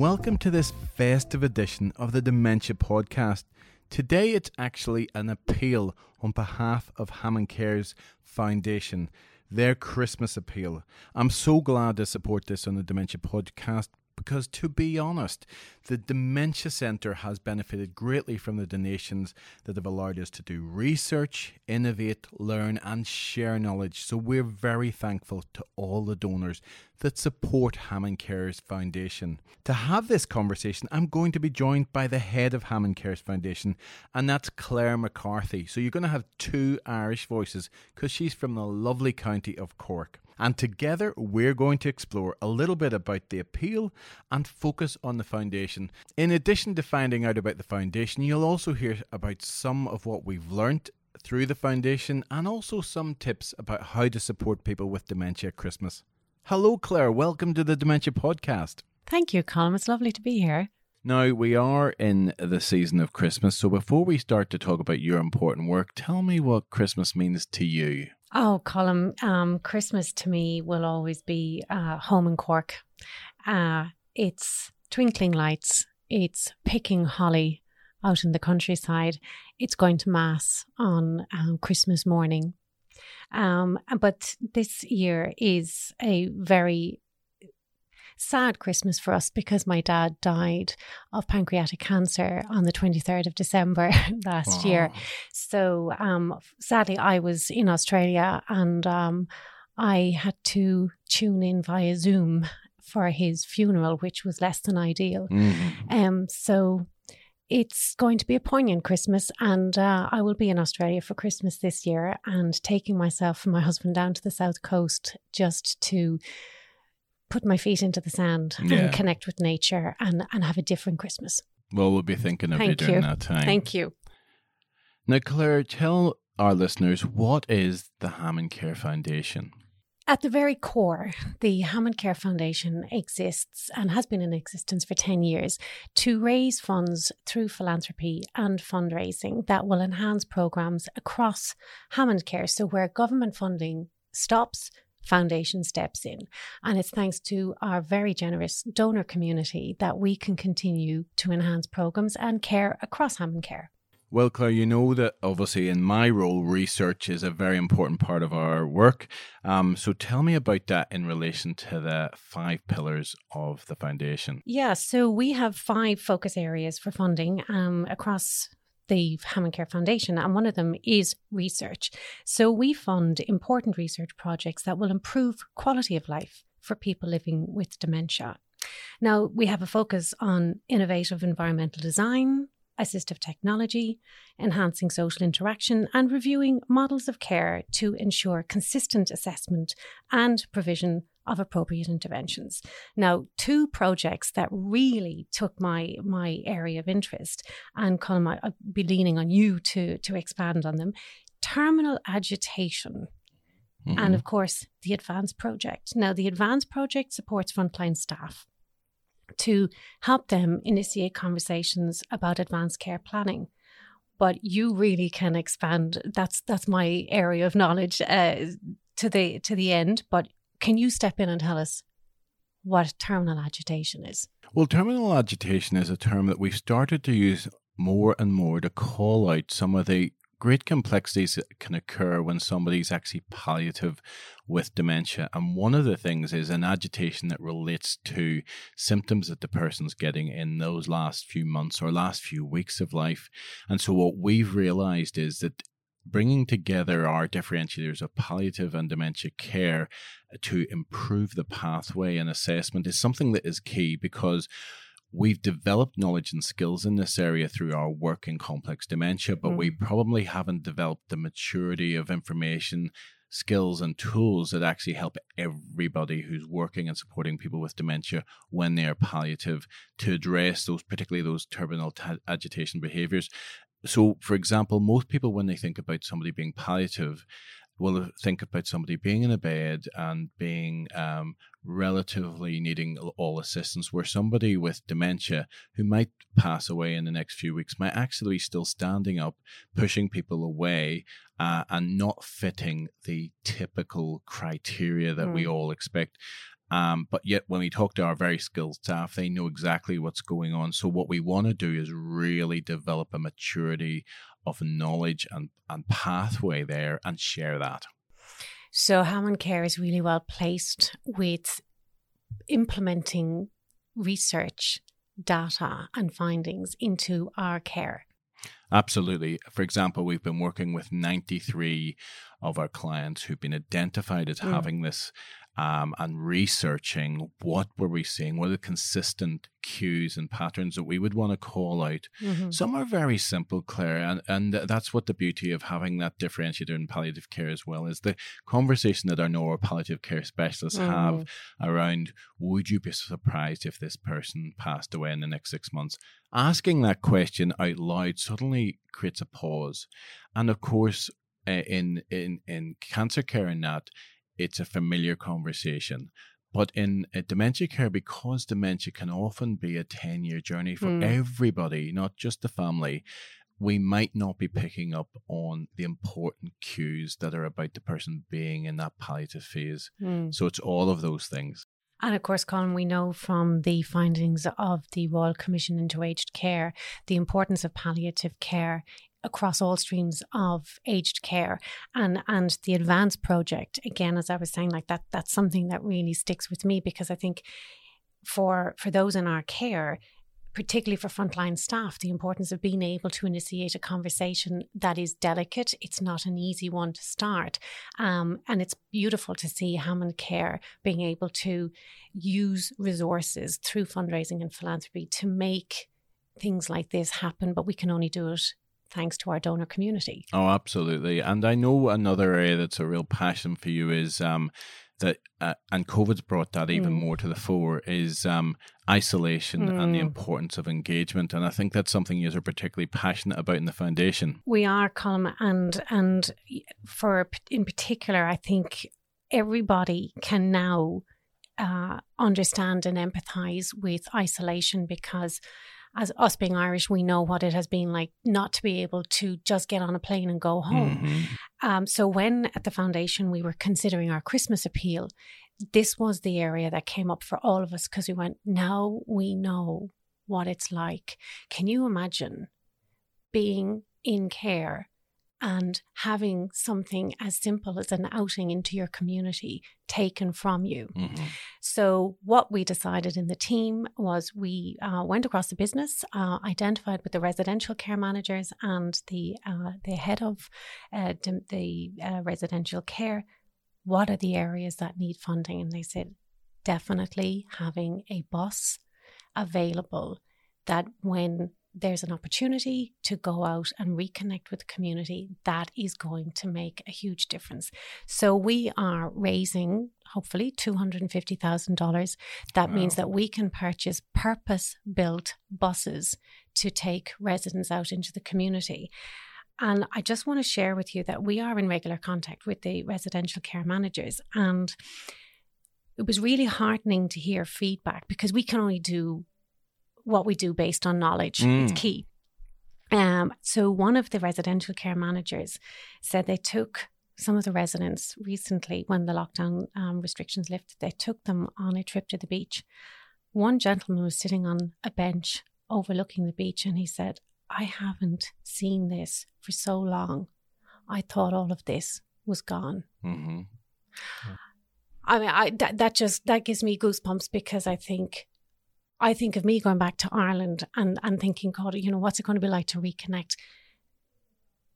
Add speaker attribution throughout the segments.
Speaker 1: welcome to this festive edition of the Dementia Podcast. Today it's actually an appeal on behalf of HammondCare's Foundation, their Christmas appeal. I'm so glad to support this on the Dementia Podcast because, to be honest, the Dementia Centre has benefited greatly from the donations that have allowed us to do research, innovate, learn, and share knowledge. So, we're very thankful to all the donors that support HammondCare's Foundation. To have this conversation, I'm going to be joined by the head of HammondCare's Foundation, and that's Claire McCarthy. So, you're going to have two Irish voices because she's from the lovely county of Cork. And together, we're going to explore a little bit about the appeal and focus on the foundation. In addition to finding out about the foundation, you'll also hear about some of what we've learnt through the foundation and also some tips about how to support people with dementia at Christmas. Hello, Claire. Welcome to the Dementia Podcast.
Speaker 2: Thank you, Colm. It's lovely to be here.
Speaker 1: Now, we are in the season of Christmas, so before we start to talk about your important work, tell me what Christmas means to you.
Speaker 2: Oh, Colm, um, Christmas to me will always be uh, home in Cork. Uh, it's twinkling lights, it's picking holly out in the countryside, it's going to Mass on um, Christmas morning. Um, but this year is a very sad Christmas for us because my dad died of pancreatic cancer on the 23rd of December last year. So um, sadly, I was in Australia and um, I had to tune in via Zoom for his funeral, which was less than ideal. Mm-hmm. Um, so it's going to be a poignant Christmas, and uh, I will be in Australia for Christmas this year and taking myself and my husband down to the south coast just to put my feet into the sand yeah. and connect with nature and, and have a different Christmas.
Speaker 1: Well, we'll be thinking of Thank you during that time.
Speaker 2: Thank you.
Speaker 1: Now, Claire, tell our listeners what is the HammondCare Foundation?
Speaker 2: At the very core, the HammondCare Foundation exists and has been in existence for 10 years to raise funds through philanthropy and fundraising that will enhance programs across HammondCare. So, where government funding stops, Foundation steps in. And it's thanks to our very generous donor community that we can continue to enhance programs and care across HammondCare.
Speaker 1: Well, Claire, you know that obviously in my role, research is a very important part of our work. Um, so tell me about that in relation to the five pillars of the foundation.
Speaker 2: Yeah, so we have five focus areas for funding um, across the HammondCare Foundation, and one of them is research. So we fund important research projects that will improve quality of life for people living with dementia. Now, we have a focus on innovative environmental design, assistive technology, enhancing social interaction, and reviewing models of care to ensure consistent assessment and provision of appropriate interventions. Now, two projects that really took my my area of interest, and Colm, I'll be leaning on you to to expand on them. Terminal agitation. Mm-hmm. And of course, the Advance Project. Now, the Advance Project supports frontline staff to help them initiate conversations about advanced care planning but you really can expand that's that's my area of knowledge uh, to the to the end but can you step in and tell us what terminal agitation is?
Speaker 1: Well, terminal agitation is a term that we've started to use more and more to call out some of the great complexities that can occur when somebody's actually palliative with dementia. And one of the things is an agitation that relates to symptoms that the person's getting in those last few months or last few weeks of life. And so, what we've realized is that bringing together our differentiators of palliative and dementia care to improve the pathway and assessment is something that is key because we've developed knowledge and skills in this area through our work in complex dementia, but mm. we probably haven't developed the maturity of information, skills, and tools that actually help everybody who's working and supporting people with dementia when they are palliative to address those, particularly those terminal t- agitation behaviors. So, for example, most people, when they think about somebody being palliative, will think about somebody being in a bed and being um, relatively needing all assistance, where somebody with dementia who might pass away in the next few weeks might actually be still standing up, pushing people away, uh, and not fitting the typical criteria that mm. we all expect. Um, but yet, when we talk to our very skilled staff, they know exactly what's going on. So, what we want to do is really develop a maturity of knowledge and, and pathway there and share that.
Speaker 2: So, HammondCare is really well placed with implementing research, data, and findings into our care.
Speaker 1: Absolutely. For example, we've been working with 93 of our clients who've been identified as mm. having this um, and researching what were we seeing, what are the consistent cues and patterns that we would want to call out. Mm-hmm. Some are very simple, Claire, and, and that's what the beauty of having that differentiator in palliative care as well is the conversation that our neuro palliative care specialists mm-hmm. have around would you be surprised if this person passed away in the next six months? Asking that question out loud suddenly creates a pause. And of course, eh, in in in cancer care and that it's a familiar conversation. But in uh, dementia care, because dementia can often be a 10 year journey for mm. everybody, not just the family, we might not be picking up on the important cues that are about the person being in that palliative phase. Mm. So it's all of those things.
Speaker 2: And of course, Colm, we know from the findings of the Royal Commission into Aged Care the importance of palliative care across all streams of aged care and and the advance project. Again as i was saying like that that's something that really sticks with me because i think for for those in our care particularly for frontline staff the importance of being able to initiate a conversation that is delicate it's not an easy one to start. Um, and it's beautiful to see HammondCare being able to use resources through fundraising and philanthropy to make things like this happen but we can only do it thanks to our donor community.
Speaker 1: Oh, absolutely. And I know another area that's a real passion for you is um, that, uh, and COVID's brought that even mm. more to the fore, is um, isolation mm. and the mm. importance of engagement. And I think that's something you are particularly passionate about in the foundation.
Speaker 2: We are, Colm, and and for in particular, I think everybody can now uh, understand and empathize with isolation because as us being Irish, we know what it has been like not to be able to just get on a plane and go home. Mm-hmm. Um, so when at the foundation we were considering our Christmas appeal, this was the area that came up for all of us because we went, now we know what it's like. Can you imagine being in care and having something as simple as an outing into your community taken from you. Mm-hmm. So, what we decided in the team was we uh, went across the business, uh, identified with the residential care managers and the uh, the head of uh, the uh, residential care. What are the areas that need funding? And they said, definitely having a bus available that when there's an opportunity to go out and reconnect with the community, that is going to make a huge difference. So we are raising hopefully $250,000. That wow. means that we can purchase purpose built buses to take residents out into the community. And I just want to share with you that we are in regular contact with the residential care managers. And it was really heartening to hear feedback because we can only do what we do based on knowledge. Mm. It's key. Um, so one of the residential care managers said they took some of the residents recently when the lockdown um, restrictions lifted. They took them on a trip to the beach. One gentleman was sitting on a bench overlooking the beach, and he said, "I haven't seen this for so long. I thought all of this was gone." Mm-hmm. I mean, I that, that just that gives me goosebumps because I think I think of me going back to Ireland and, and thinking, God, you know, what's it going to be like to reconnect?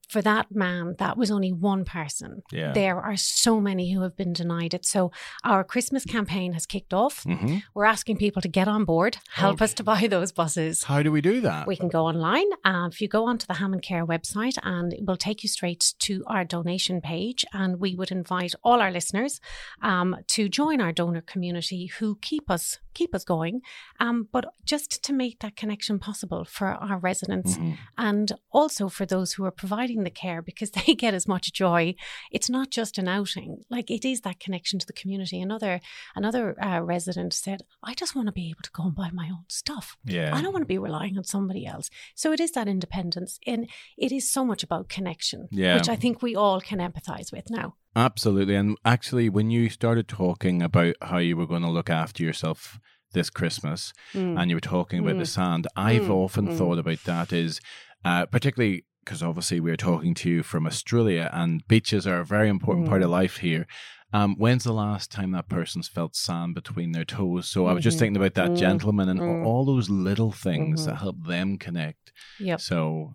Speaker 2: For that man, that was only one person. Yeah. There are so many who have been denied it. So our Christmas campaign has kicked off. Mm-hmm. We're asking people to get on board, help okay. us to buy those buses.
Speaker 1: How do we do that?
Speaker 2: We can go online. Uh, if you go onto the HammondCare website, and it will take you straight to our donation page, and we would invite all our listeners um, to join our donor community who keep us keep us going, um, but just to make that connection possible for our residents mm-hmm. and also for those who are providing providing the care because they get as much joy. It's not just an outing; like it is that connection to the community. Another another uh, resident said, "I just want to be able to go and buy my own stuff.
Speaker 1: Yeah.
Speaker 2: I don't want to be relying on somebody else." So it is that independence, and it is so much about connection,
Speaker 1: Yeah.
Speaker 2: which I think we all can empathize with now.
Speaker 1: Absolutely. And actually, when you started talking about how you were going to look after yourself this Christmas and you were talking about the
Speaker 2: Mm.
Speaker 1: sand, I've
Speaker 2: Mm.
Speaker 1: often
Speaker 2: Mm.
Speaker 1: thought about that is uh, particularly because obviously we're talking to you from Australia and beaches are a very important part of
Speaker 2: Mm.
Speaker 1: life here. Um, when's the last time that person's felt sand between their toes? So I was just
Speaker 2: Mhm.
Speaker 1: thinking about that
Speaker 2: Mm.
Speaker 1: gentleman and
Speaker 2: Mm.
Speaker 1: all those little things that help them connect.
Speaker 2: Yep.
Speaker 1: So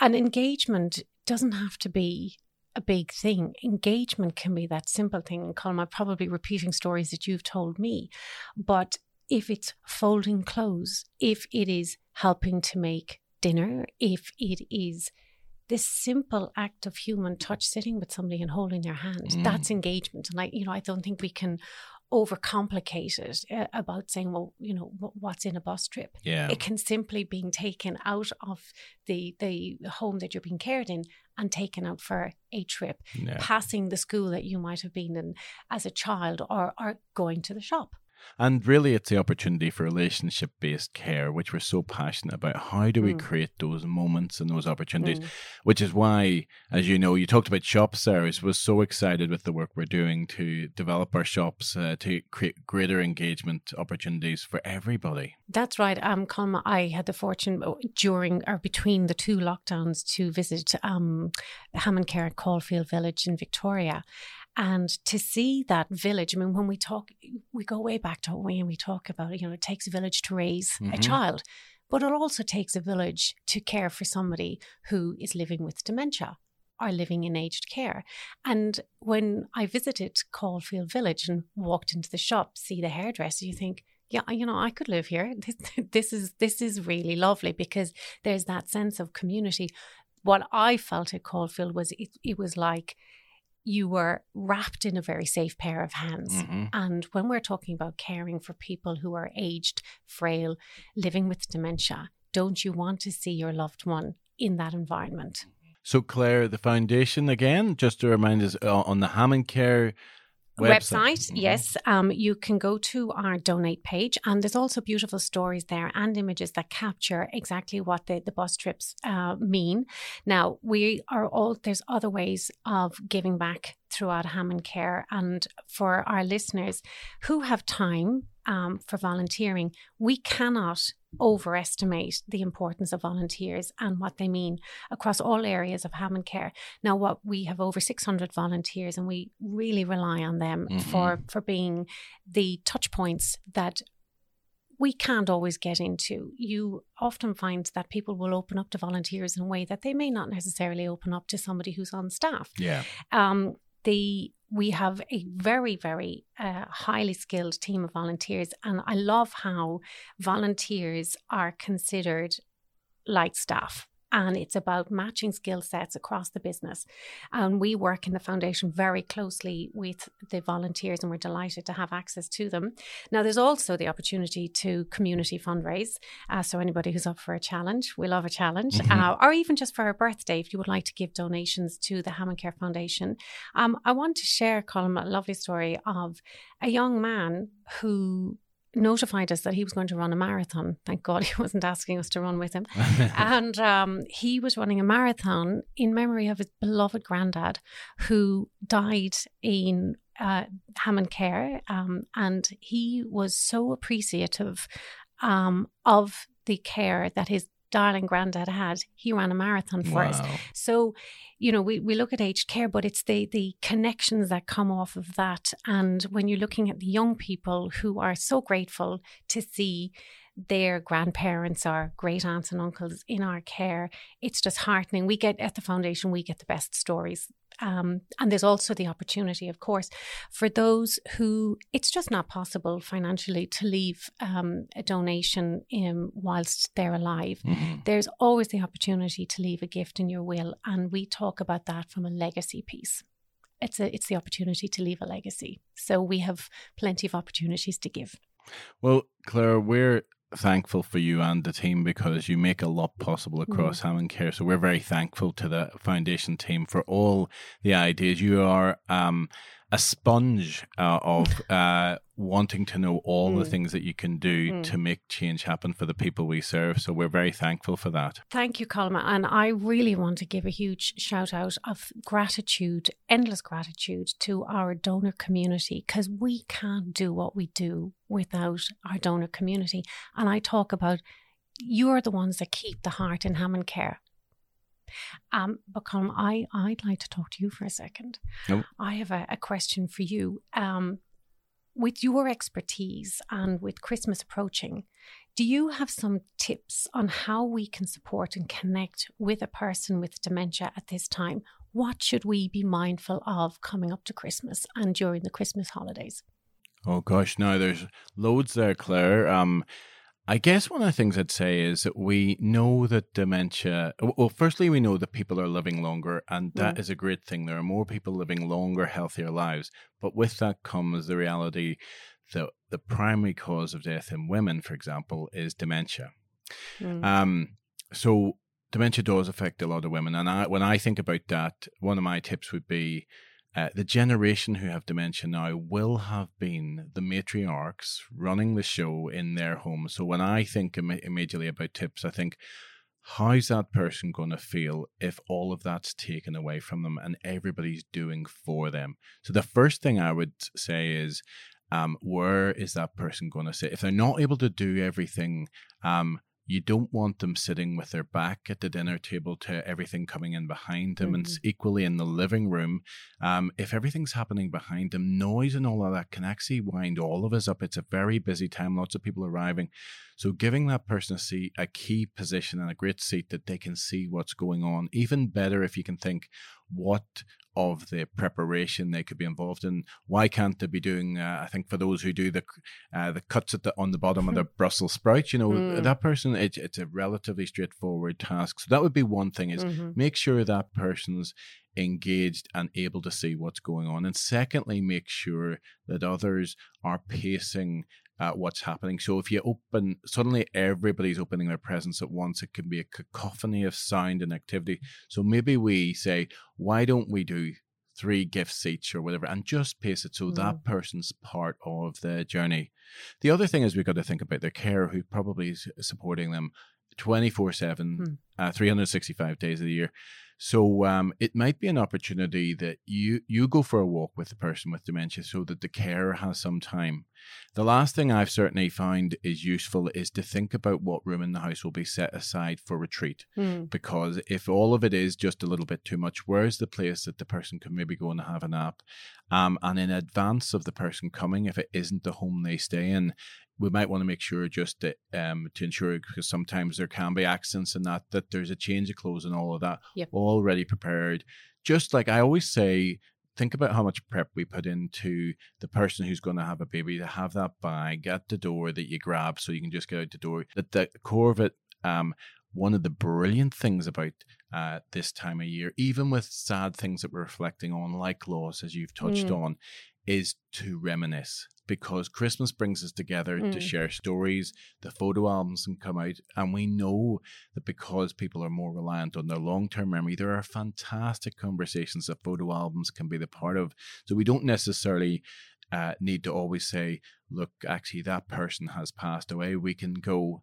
Speaker 2: And engagement doesn't have to be a big thing. Engagement can be that simple thing. And Colm, I'm probably repeating stories that you've told me. But if it's folding clothes, if it is helping to make dinner, if it is this simple act of human touch, sitting with somebody and holding their hand,
Speaker 1: Mm.
Speaker 2: that's engagement. And I, you know, I don't think we can overcomplicate it uh, about saying, well, you know, wh- what's in a bus trip.
Speaker 1: yeah,
Speaker 2: It can simply being taken out of the the home that you're being cared in and taken out for a trip, passing the school that you might have been in as a child, or or going to the shop.
Speaker 1: And really, it's the opportunity for relationship based care, which we're so passionate about. How do we
Speaker 2: Mm.
Speaker 1: create those moments and those opportunities?
Speaker 2: Mm.
Speaker 1: Which is why, as you know, you talked about shops there. I was so excited with the work we're doing to develop our shops uh, to create greater engagement opportunities for everybody.
Speaker 2: That's right. Um, Colm, I had the fortune uh, during or between the two lockdowns to visit um, HammondCare at Caulfield Village in Victoria. And to see that village, I mean, when we talk, we go way back to when we talk about, you know, it takes a village to raise a
Speaker 1: Mhm.
Speaker 2: child, but it also takes a village to care for somebody who is living with dementia or living in aged care. And when I visited Caulfield Village and walked into the shop, see the hairdresser, you think, yeah, you know, I could live here. This, this is this is really lovely because there's that sense of community. What I felt at Caulfield was it, it was like you were wrapped in a very safe pair of hands.
Speaker 1: Mhm.
Speaker 2: And when we're talking about caring for people who are aged, frail, living with dementia, don't you want to see your loved one in that environment?
Speaker 1: So, Claire, the foundation again, just to remind us uh, on the HammondCare website. Mhm.
Speaker 2: yes um, you can go to our donate page and there's also beautiful stories there and images that capture exactly what the, the bus trips uh, mean now we are all there's other ways of giving back throughout HammondCare and for our listeners who have time um, for volunteering we cannot overestimate the importance of volunteers and what they mean across all areas of HammondCare. Now, what we have over 600 volunteers, and we really rely on them
Speaker 1: Mhm.
Speaker 2: for for being the touch points that we can't always get into. You often find that people will open up to volunteers in a way that they may not necessarily open up to somebody who's on staff
Speaker 1: Yeah.
Speaker 2: um, the we have a very very uh, highly skilled team of volunteers and i love how volunteers are considered like staff and it's about matching skill sets across the business. And we work in the foundation very closely with the volunteers and we're delighted to have access to them. Now there's also the opportunity to community fundraise. Uh, so anybody who's up for a challenge we love a challenge.
Speaker 1: Mhm.
Speaker 2: uh, or even just for a birthday if you would like to give donations to the HammondCare foundation. Um, I want to share, Colm, a lovely story of a young man who notified us that he was going to run a marathon. Thank God he wasn't asking us to run with him. and um, he was running a marathon in memory of his beloved granddad who died in uh, HammondCare. Um, and he was so appreciative um, of the care that his darling granddad had. He ran a marathon for us. So, you know, we, we look at aged care, but it's the the connections that come off of that. And when you're looking at the young people who are so grateful to see their grandparents or great aunts and uncles in our care, it's just heartening. We get at the foundation, we get the best stories. Um, and there's also the opportunity, of course, for those who it's just not possible financially to leave um, a donation in, whilst they're alive.
Speaker 1: Mhm.
Speaker 2: there's always the opportunity to leave a gift in your will and we talk about that from a legacy piece. It's a it's the opportunity to leave a legacy. So we have plenty of opportunities to give.
Speaker 1: Well, Clara, we're thankful for you and the team because you make a lot possible
Speaker 2: Mm.
Speaker 1: across HammondCare. So we're very thankful to the foundation team for all the ideas. You are um, a sponge uh, of uh, wanting to know all the
Speaker 2: Mm.
Speaker 1: things that you can do
Speaker 2: Mm.
Speaker 1: to make change happen for the people we serve. So we're very thankful for that.
Speaker 2: Thank you, Colm. And I really want to give a huge shout out of gratitude, endless gratitude to our donor community because we can't do what we do without our donor community. And I talk about you're the ones that keep the heart in HammondCare. Um, but Colm, I, I'd like to talk to you for a second.
Speaker 1: Nope.
Speaker 2: I have a, a question for you. Um, with your expertise and with Christmas approaching, do you have some tips on how we can support and connect with a person with dementia at this time? What should we be mindful of coming up to Christmas and during the Christmas holidays?
Speaker 1: Oh gosh, no, there's loads there, Claire. Um, I guess one of the things I'd say is that we know that dementia. Well, firstly, we know that people are living longer, and that is a great thing. There are more people living longer, healthier lives. But with that comes the reality that the primary cause of death in women, for example, is dementia.
Speaker 2: Mm.
Speaker 1: Um, so dementia does affect a lot of women, and I, when I think about that, one of my tips would be uh, the generation who have dementia now will have been the matriarchs running the show in their home. So when I think Im- immediately about tips, I think. How's that person going to feel if all of that's taken away from them and everybody's doing for them? So, the first thing I would say is, um, where is that person going to sit? If they're not able to do everything, um, you don't want them sitting with their back at the dinner table to everything coming in behind them. And
Speaker 2: Mhm.
Speaker 1: s- equally in the living room, um, if everything's happening behind them, noise and all of that can actually wind all of us up. It's a very busy time, lots of people arriving. So giving that person a seat, a key position and a great seat that they can see what's going on. Even better if you can think what of the preparation they could be involved in. Why can't they be doing? Uh, I think for those who do the uh, the cuts at the on the bottom of the Brussels sprouts, you know,
Speaker 2: Mm.
Speaker 1: that person it, it's a relatively straightforward task. So that would be one thing: is
Speaker 2: Mhm.
Speaker 1: make sure that person's engaged and able to see what's going on. And secondly, make sure that others are pacing uh, what's happening. So if you open, suddenly everybody's opening their presents at once, it can be a cacophony of sound and activity. So maybe we say, why don't we do three gifts each or whatever and just pace it so that person's part of the journey. The other thing is we've got to think about their carer who probably is supporting them 24 7,
Speaker 2: Hmm.
Speaker 1: uh, 365 days of the year. So um, it might be an opportunity that you you go for a walk with the person with dementia, so that the carer has some time. The last thing I've certainly found is useful is to think about what room in the house will be set aside for retreat.
Speaker 2: Mm.
Speaker 1: Because if all of it is just a little bit too much, where's the place that the person can maybe go and have a nap? Um, and in advance of the person coming, if it isn't the home they stay in, we might want to make sure just that um, to ensure because sometimes there can be accidents and that that there's a change of clothes and all of that
Speaker 2: Yep.
Speaker 1: already prepared. Just like I always say, think about how much prep we put into the person who's going to have a baby to have that bag at the door that you grab so you can just get out the door. That the core of it, um, one of the brilliant things about uh, this time of year, even with sad things that we're reflecting on, like loss, as you've touched
Speaker 2: Mm.
Speaker 1: on, is to reminisce because Christmas brings us together to
Speaker 2: Mm.
Speaker 1: share stories. The photo albums can come out, and we know that because people are more reliant on their long term memory, there are fantastic conversations that photo albums can be the part of. So we don't necessarily uh, need to always say, look, actually, that person has passed away. We can go,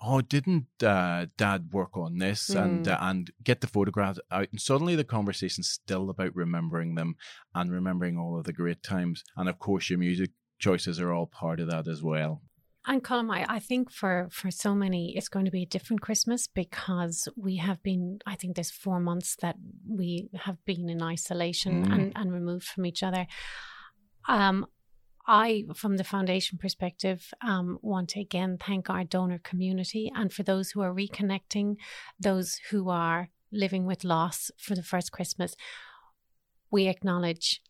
Speaker 1: oh, didn't uh, dad work on this and
Speaker 2: Mm.
Speaker 1: uh, and get the photographs out, and suddenly the conversation's still about remembering them and remembering all of the great times, and of course your music choices are all part of that as well.
Speaker 2: And Colm, I, I think for for so many, it's going to be a different Christmas because we have been. I think there's four months that we have been in isolation
Speaker 1: Mm.
Speaker 2: and, and removed from each other. Um, I, from the foundation perspective, um, want to again thank our donor community and for those who are reconnecting, those who are living with loss for the first Christmas. We acknowledge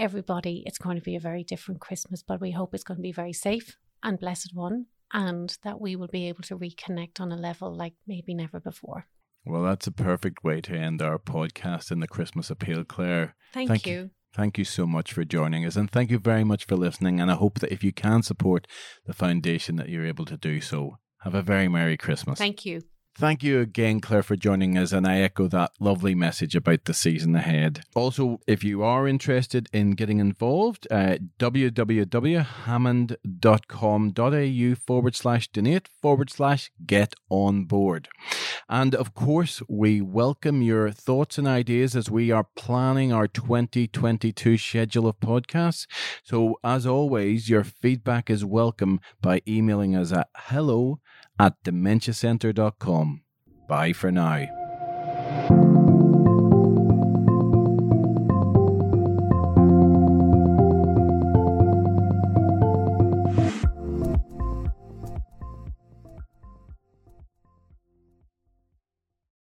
Speaker 2: everybody. It's going to be a very different Christmas, but we hope it's going to be very safe and blessed one, and that we will be able to reconnect on a level like maybe never before.
Speaker 1: Well, that's a perfect way to end our podcast in the Christmas appeal, Claire.
Speaker 2: Thank,
Speaker 1: Thank
Speaker 2: you.
Speaker 1: Thank you so much for joining us, and thank you very much for listening. And I hope that if you can support the foundation, that you're able to do so. have a very Merry Christmas.
Speaker 2: Thank you.
Speaker 1: Thank you again, Claire, for joining us, and I echo that lovely message about the season ahead. Also, if you are interested in getting involved, uh, www.hammond.com.au forward slash donate forward slash get on board. And of course, we welcome your thoughts and ideas as we are planning our 2022 schedule of podcasts. So, as always, your feedback is welcome by emailing us at hello at dementiacentre.com. Bye for now.